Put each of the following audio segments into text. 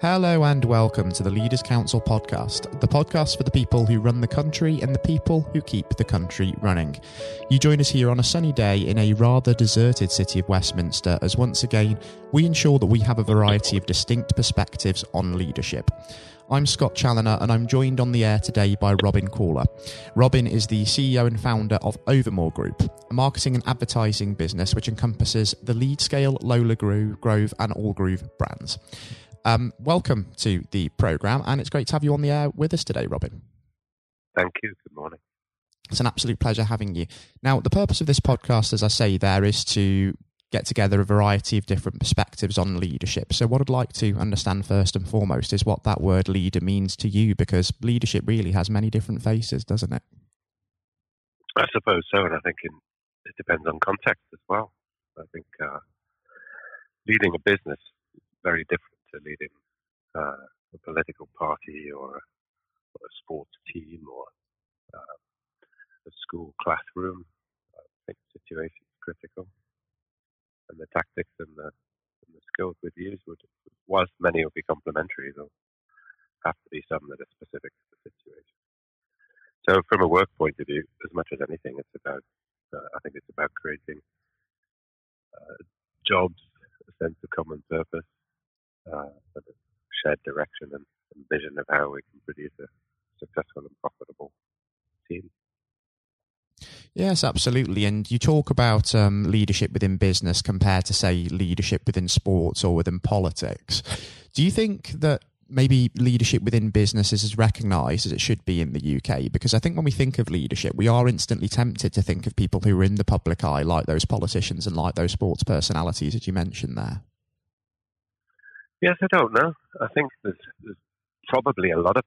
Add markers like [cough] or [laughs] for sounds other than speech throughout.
Hello and welcome to the Leaders Council podcast, the podcast for the people who run the country and the people who keep the country running. You join us here on a sunny day in a rather deserted city of Westminster as once again we ensure that we have a variety of distinct perspectives on leadership. I'm Scott Challoner and I'm joined on the air today by Robin Caller. Robin is the CEO and founder of Overmore Group, a marketing and advertising business which encompasses the Leadscale, Lola Grove, and Allgroove brands. Um, welcome to the program, and it's great to have you on the air with us today, Robin. Thank you. Good morning. It's an absolute pleasure having you. Now, the purpose of this podcast, as I say, there is to get together a variety of different perspectives on leadership. So, what I'd like to understand first and foremost is what that word leader means to you, because leadership really has many different faces, doesn't it? I suppose so, and I think in, it depends on context as well. I think uh, leading a business is very different to leading uh, a political party or a, or a sports team or uh, a school classroom. I think the situation is critical, and the tactics and the, and the skills we'd use would, whilst many will be complementary, there'll have to be some that are specific to the situation. So, from a work point of view, as much as anything, it's about uh, I think it's about creating uh, jobs, a sense of common purpose, uh, shared direction and, and vision of how we can produce a successful and profitable team. Yes, absolutely. And you talk about um, leadership within business compared to, say, leadership within sports or within politics. Do you think that maybe leadership within business is as recognised as it should be in the UK? Because I think when we think of leadership, we are instantly tempted to think of people who are in the public eye, like those politicians and like those sports personalities that you mentioned there. Yes, I don't know. I think there's, there's probably a lot of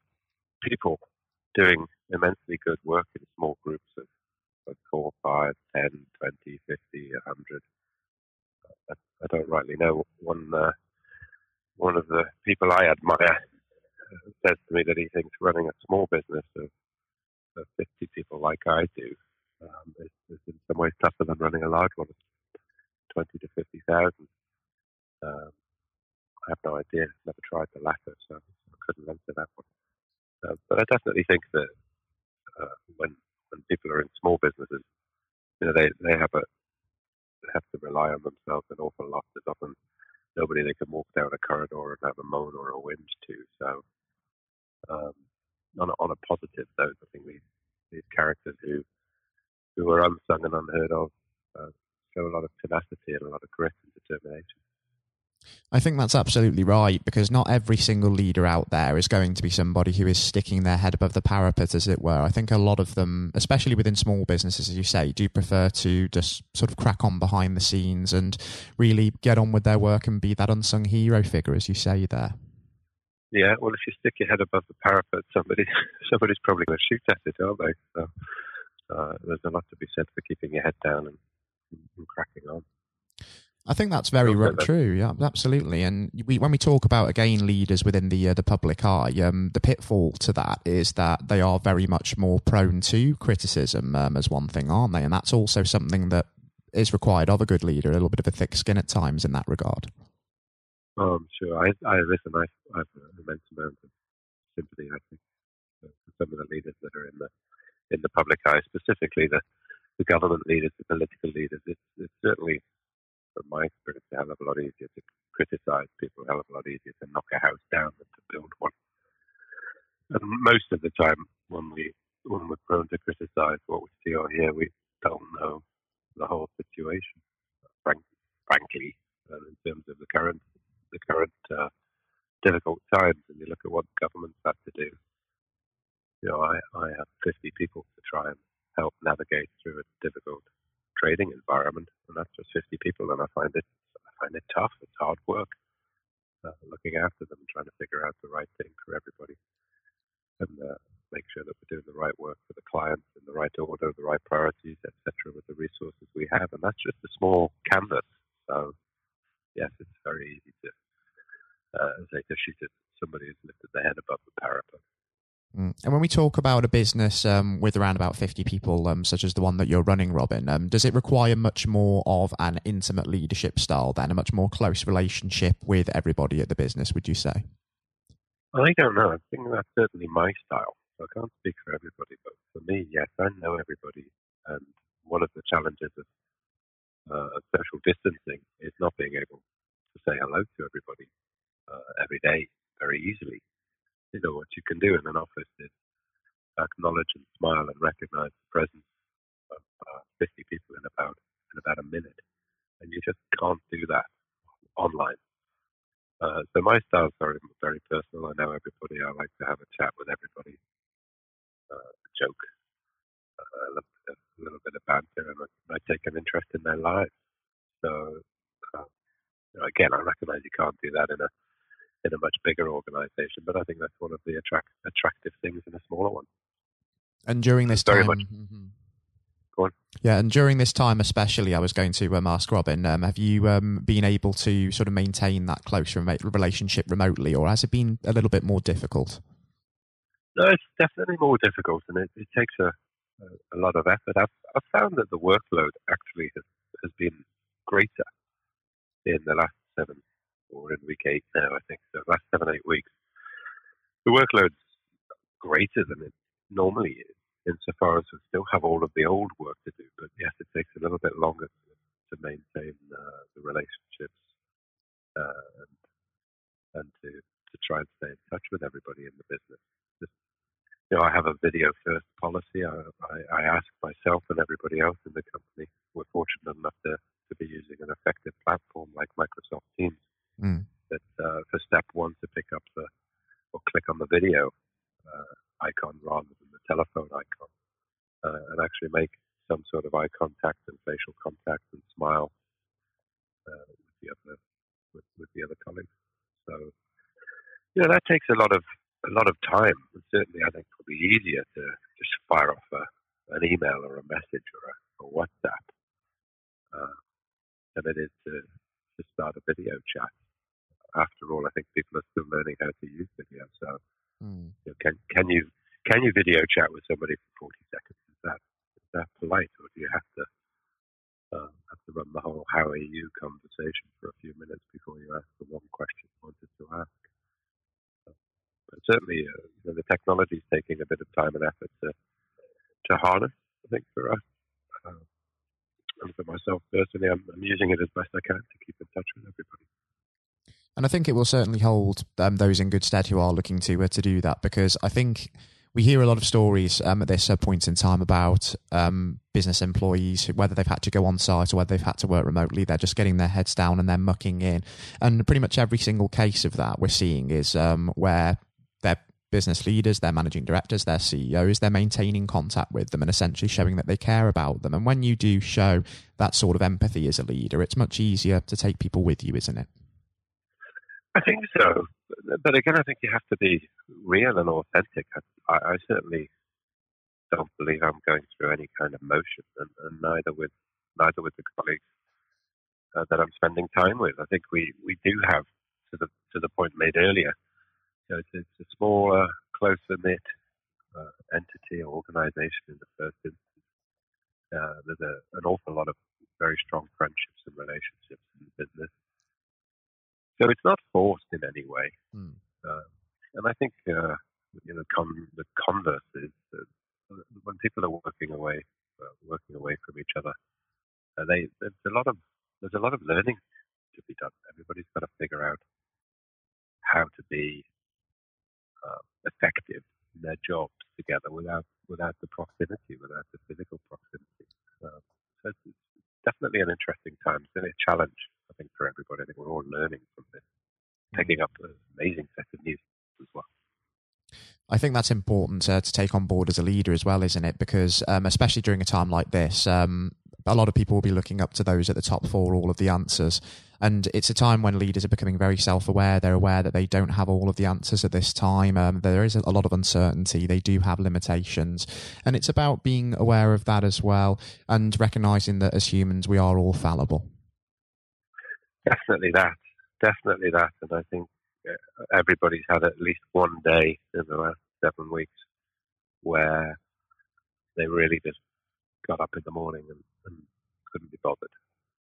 people doing immensely good work in small groups of, of 4, 5, 10, 20, 50, 100. I, I don't rightly know. One, uh, one of the people I admire says to me that he thinks running a small business of, of 50 people like I do um, is, is, in some ways tougher than running a large one of 20 to 50,000. Um, I have no idea. Never tried the latter, so I couldn't answer that one. Uh, but I definitely think that uh, when when people are in small businesses, you know, they they have a they have to rely on themselves an awful lot. There's often nobody they can walk down a corridor and have a moan or a whinge to. So, um, on a, on a positive note, I think these these characters who who are unsung and unheard of uh, show a lot of tenacity and a lot of grit and determination. I think that's absolutely right because not every single leader out there is going to be somebody who is sticking their head above the parapet, as it were. I think a lot of them, especially within small businesses, as you say, do prefer to just sort of crack on behind the scenes and really get on with their work and be that unsung hero figure, as you say there. Yeah, well, if you stick your head above the parapet, somebody [laughs] somebody's probably going to shoot at it, aren't they? So uh, there's a lot to be said for keeping your head down and, and cracking on. I think that's very true. Yeah, absolutely. And we, when we talk about again leaders within the uh, the public eye, um, the pitfall to that is that they are very much more prone to criticism um, as one thing, aren't they? And that's also something that is required of a good leader, a little bit of a thick skin at times in that regard. Oh, I'm sure. I, I listen. I, I have an immense amount of sympathy. I think for some of the leaders that are in the in the public eye, specifically the the government leaders, the political leaders. It's, it's certainly from my experience, a hell of a lot easier to criticize people, a hell of a lot easier to knock a house down than to build one. And most of the time, when we when we're prone to criticize what we see or hear, we don't know the whole situation. Frank, frankly, uh, in terms of the current the current uh, difficult times, and you look at what the governments have to do. You know, I, I have 50 people to try and help navigate through a difficult trading environment, and that's just 50 people, and I find it I find it tough. It's hard work uh, looking after them, trying to figure out the right thing for everybody, and uh, make sure that we're doing the right work for the clients in the right order, the right priorities, etc., with the resources we have, and that's just a small canvas. So, yes, it's very easy to uh, say to shoot at somebody who's lifted their head above the parapet. Mm. And when we talk about a business um, with around about 50 people, um, such as the one that you're running, Robin, um, does it require much more of an intimate leadership style than a much more close relationship with everybody at the business, would you say? I don't know. I think that's certainly my style. I can't speak for everybody, but for me, yes, I know everybody. And one of the challenges of, uh, social distancing is not being able to say hello to everybody uh, every day very easily. You know, what you can do in an office is acknowledge and smile and recognize the presence of uh, 50 people in about in about a minute, and you just can't do that online. Uh, so my style is very, very personal. I know everybody. I like to have a chat with everybody, uh, joke, uh, a, little a little bit of banter, and I, I take an interest in their lives. So uh, again, I recognise you can't do that in a in a much bigger organisation, but I think that's one of the attract, attractive things in a smaller one. And during this very time, much. Mhm. Go on. yeah, and during this time especially, I was going to um, ask Robin, um, have you um, been able to sort of maintain that close relationship remotely, or has it been a little bit more difficult? No, it's definitely more difficult, and it, it takes a, a, a lot of effort. I've, I've found that the workload actually has, has been greater in the last seven, or in week eight now, I think, so last seven, eight weeks. The workload's greater than it normally is, insofar as we still have all of the old work to do, but yes, it takes a little bit longer to, to maintain uh, the relationships uh, and, and to, to try and stay in touch with everybody in the business. You know, I have a video first policy. I, I, I ask myself and everybody else in the company. We're fortunate enough to, to be using an effective platform like Microsoft Teams. Mm. That uh, for step one to pick up the or click on the video uh, icon rather than the telephone icon, uh, and actually make some sort of eye contact and facial contact and smile uh, with the other with, with the other colleagues. So, you know, that takes a lot of a lot of time. And certainly, I think it'll be easier to just fire off a, an email or a message or a, a WhatsApp uh, than it is to, to start a video chat. After all, I think people are still learning how to use video. So, Mm. you know, can can you can you video chat with somebody for 40 seconds? Is that is that polite, or do you have to uh, have to run the whole "How are you?" conversation for a few minutes before you ask the one question you wanted to ask? But certainly, uh, you know, the technology is taking a bit of time and effort to to harness. I think for us, uh, and for myself personally, I'm, I'm using it as best I can to keep in touch with everybody. And I think it will certainly hold um, those in good stead who are looking to uh, to do that because I think we hear a lot of stories um, at this uh, point in time about um, business employees, whether they've had to go on site or whether they've had to work remotely, they're just getting their heads down and they're mucking in. And pretty much every single case of that we're seeing is um, where their business leaders, their managing directors, their CEOs, they're maintaining contact with them and essentially showing that they care about them. And when you do show that sort of empathy as a leader, it's much easier to take people with you, isn't it? I think so, but again, I think you have to be real and authentic. I, I certainly don't believe I'm going through any kind of motion, and, and neither with neither with the colleagues uh, that I'm spending time with. I think we, we do have to the to the point made earlier. It's, it's a smaller, closer knit uh, entity or organisation in the first instance. Uh, there's a, an awful lot of very strong friendships and relationships in the business. So it's not forced in any way. Hmm. Uh, and I think uh, you know con- the converse is that when people are working away, uh, working away from each other, uh, they there's a lot of there's a lot of learning to be done. Everybody's got to figure out how to be uh, effective in their jobs together without without the proximity, without the physical proximity. Um, so it's, it's definitely an interesting time. It's a challenge, I think, for everybody. I think we're all learning from this, picking up an amazing set of news as well. I think that's important uh, to take on board as a leader as well, isn't it? Because um, especially during a time like this, um, a lot of people will be looking up to those at the top for all of the answers. And it's a time when leaders are becoming very self aware. They're aware that they don't have all of the answers at this time. Um, there is a lot of uncertainty. They do have limitations. And it's about being aware of that as well and recognizing that as humans, we are all fallible. Definitely that. Definitely that. And I think uh, everybody's had at least one day in the last seven weeks where they really just got up in the morning and, and couldn't be bothered.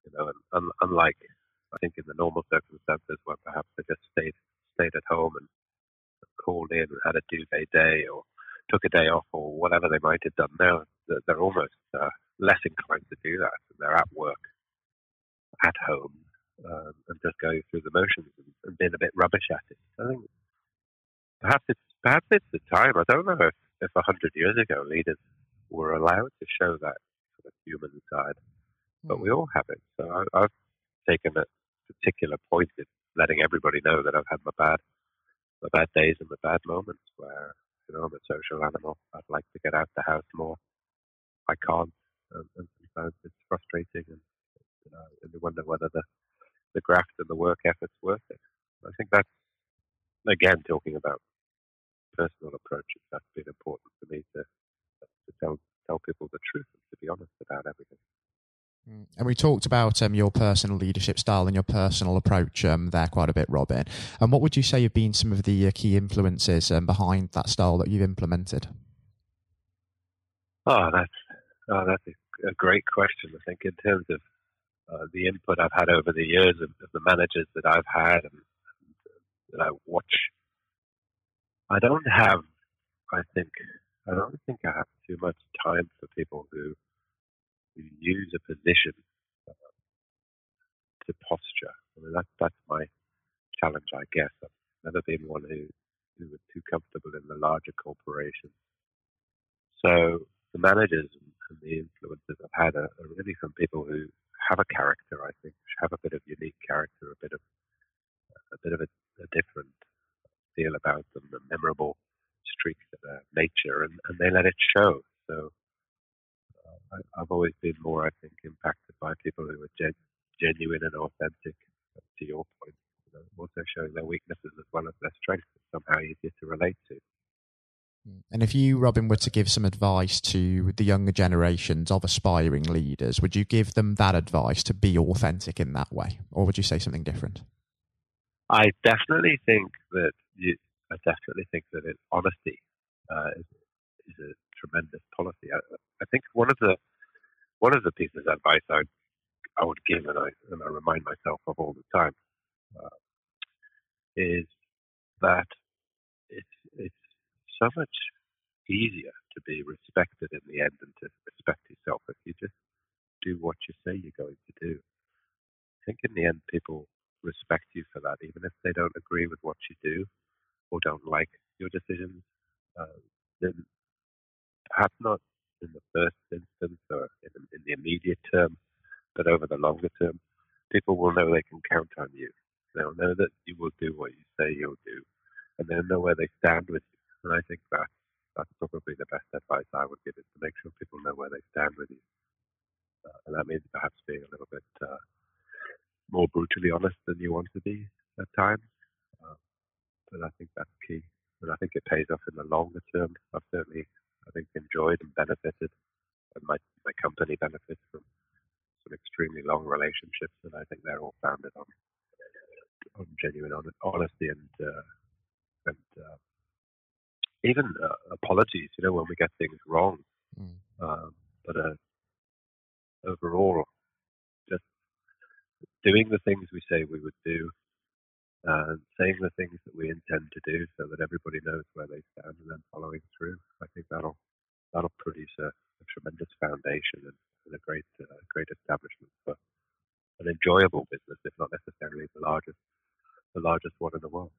You know, and, and unlike I think in the normal circumstances where perhaps they just stayed stayed at home and called in and had a duvet day or took a day off or whatever they might have done. Now they're almost uh, less inclined to do that. And they're at work, at home, um, and just going through the motions and, and, being a bit rubbish at it. I think perhaps it's perhaps it's the time. I don't know if if a hundred years ago leaders were allowed to show that sort of human side, but we hmm. all have it. So I, I've taken a particular point in letting everybody know that I've had my bad my bad days and my bad moments where you know I'm a social animal. I'd like to get out the house more. I can't, and, and sometimes it's frustrating, and you, know, and you wonder whether the the graft and the work effort's worth it. I think that's again talking about personal approaches. That's been important for me to to tell tell people the truth and to be honest about everything. Mm. And we talked about um, your personal leadership style and your personal approach um, there quite a bit, Robin. And what would you say have been some of the uh, key influences um, behind that style that you've implemented? Oh, that's oh, that's a, a, great question. I think in terms of uh, the input I've had over the years of, of the managers that I've had and, and that I watch, I don't have. I think I don't think I have too much time for people who who use a position uh, to posture. I mean, that's that's my challenge, I guess. I've never been one who who was too comfortable in the larger corporations. So the managers and the influences I've had are, are really from people who have a character, I think, have a bit of unique character, a bit of a bit of a, a different feel about them, a memorable streak of their nature, and, and they let it show. So I, have always been more, I think, impacted by people who are gen, genuine and authentic. To your point, you know, also showing their weaknesses as well as their strengths somehow easier to relate to. And if you, Robin, were to give some advice to the younger generations of aspiring leaders, would you give them that advice to be authentic in that way, or would you say something different? I definitely think that you, I definitely think that it, honesty uh, is, is a tremendous policy. I, I, think one of the one of the pieces of advice I I would give, and I and I remind myself of all the time, uh, is that so much easier to be respected in the end and to respect yourself if you just do what you say you're going to do. I think in the end, people respect you for that, even if they don't agree with what you do or don't like your decisions. Uh, then perhaps not in the first instance or in, in the immediate term, but over the longer term, people will know they can count on you. They'll know that you will do what you say you'll do, and they'll know where they stand with you. And I think that that's probably the best advice I would give is to make sure people know where they stand with you. Uh, and that means perhaps being a little bit uh, more brutally honest than you want to be at times. Uh, but I think that's key. And I think it pays off in the longer term. I've certainly I think, enjoyed and benefited, and my my company benefits from some extremely long relationships, and I think they're all founded on on genuine honesty and uh, and uh, even uh, apologies. You know, when we get things wrong, mm. um, but uh, overall, just doing the things we say we would do and saying the things that we intend to do so that everybody knows where they stand and then following through. I think that'll that'll produce a, a tremendous foundation and, and a great uh, great establishment for an enjoyable business, if not necessarily the largest the largest one in the world.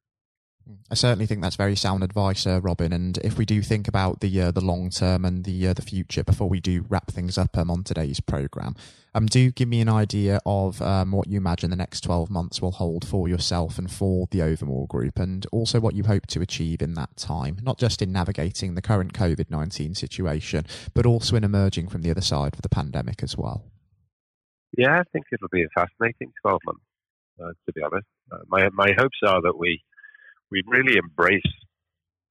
I certainly think that's very sound advice, uh, Robin. And if we do think about the uh, the long term and the uh, the future, before we do wrap things up um, on today's program, um, do give me an idea of um, what you imagine the next twelve months will hold for yourself and for the Overmore Group, and also what you hope to achieve in that time, not just in navigating the current COVID nineteen situation, but also in emerging from the other side of the pandemic as well. Yeah, I think it'll be a fascinating twelve months. Uh, to be honest, uh, my my hopes are that we we really embrace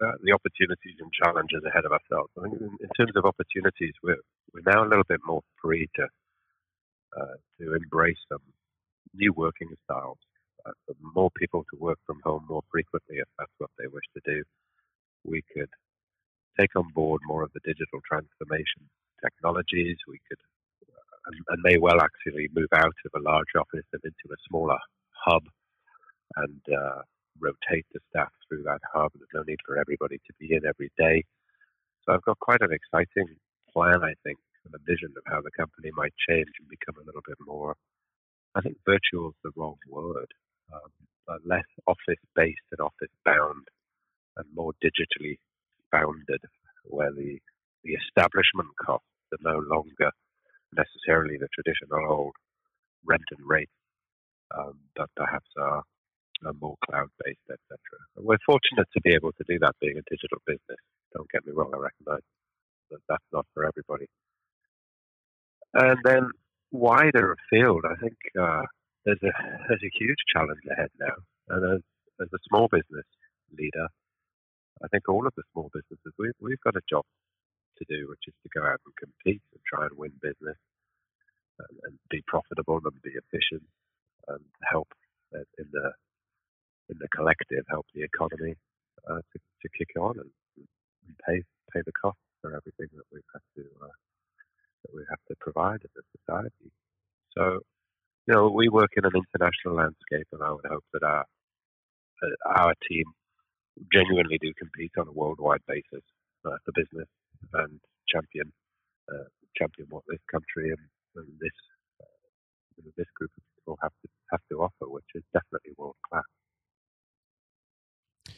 uh, the opportunities and challenges ahead of ourselves. I think in, in, terms of opportunities, we're we're now a little bit more free to uh, to embrace some new working styles. Uh, more people to work from home more frequently if that's what they wish to do. We could take on board more of the digital transformation technologies. We could uh, and, and may well actually move out of a large office and into a smaller hub and uh, rotate the staff through that hub. There's no need for everybody to be in every day. So I've got quite an exciting plan, I think, and a vision of how the company might change and become a little bit more. I think virtual is the wrong word, um, but less office based and office bound, and more digitally bounded, where the the establishment costs are no longer necessarily the traditional old rent and rate, um, but perhaps are, more cloud based, etc. We're fortunate to be able to do that being a digital business. Don't get me wrong, I recognize that that's not for everybody. And then wider afield, I think uh, there's a there's a huge challenge ahead now. And as as a small business leader, I think all of the small businesses we've we've got a job to do, which is to go out and compete and try and win business and, and be profitable and be efficient and help in the in the collective, help the economy uh, to, to kick on and, and, pay pay the costs for everything that we have to uh, that we have to provide as a society. So, you know, we work in an international landscape, and I would hope that our our team genuinely do compete on a worldwide basis uh, for business and champion uh, champion what this country and, and this uh, this group of people have to have to offer, which is definitely world class.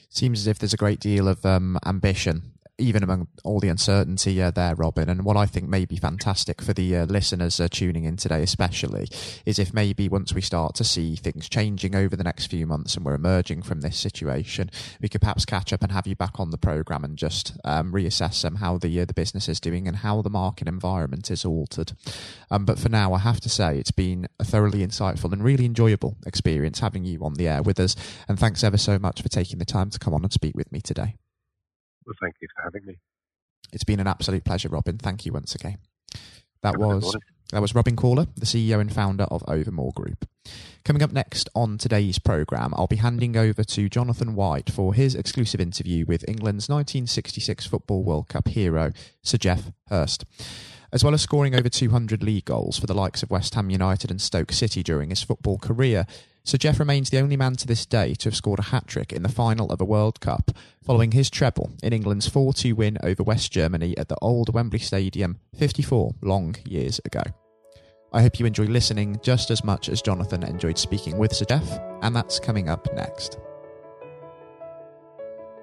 Seems as if there's a great deal of um, ambition even among all the uncertainty uh, there, Robin, and what I think may be fantastic for the uh, listeners uh, tuning in today, especially, is if maybe once we start to see things changing over the next few months and we're emerging from this situation, we could perhaps catch up and have you back on the program and just um, reassess um, how the uh, the business is doing and how the market environment is altered. Um, but for now, I have to say it's been a thoroughly insightful and really enjoyable experience having you on the air with us, and thanks ever so much for taking the time to come on and speak with me today. Well, thank you for having me. It's been an absolute pleasure, Robin. Thank you once again. That was that was Robin Caller, the CEO and founder of Overmore Group. Coming up next on today's programme, I'll be handing over to Jonathan White for his exclusive interview with England's 1966 Football World Cup hero, Sir Geoff Hurst. As well as scoring over 200 league goals for the likes of West Ham United and Stoke City during his football career, Sir Geoff remains the only man to this day to have scored a hat trick in the final of a World Cup, following his treble in England's 4 2 win over West Germany at the old Wembley Stadium 54 long years ago. I hope you enjoy listening just as much as Jonathan enjoyed speaking with Sir Geoff, and that's coming up next.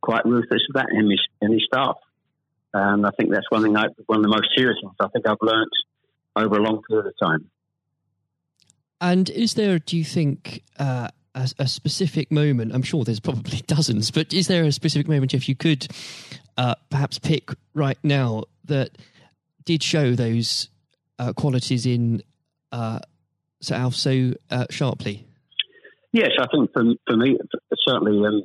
quite ruthless with that in his, staff. And I think that's one thing, I, one of the most serious things I think I've learnt over a long period of time. And is there, do you think, uh, a, a, specific moment? I'm sure there's probably [laughs] dozens, but is there a specific moment, if you could uh, perhaps pick right now that did show those uh, qualities in uh, Sir Alf so uh, sharply? Yes, I think for, for me, certainly um,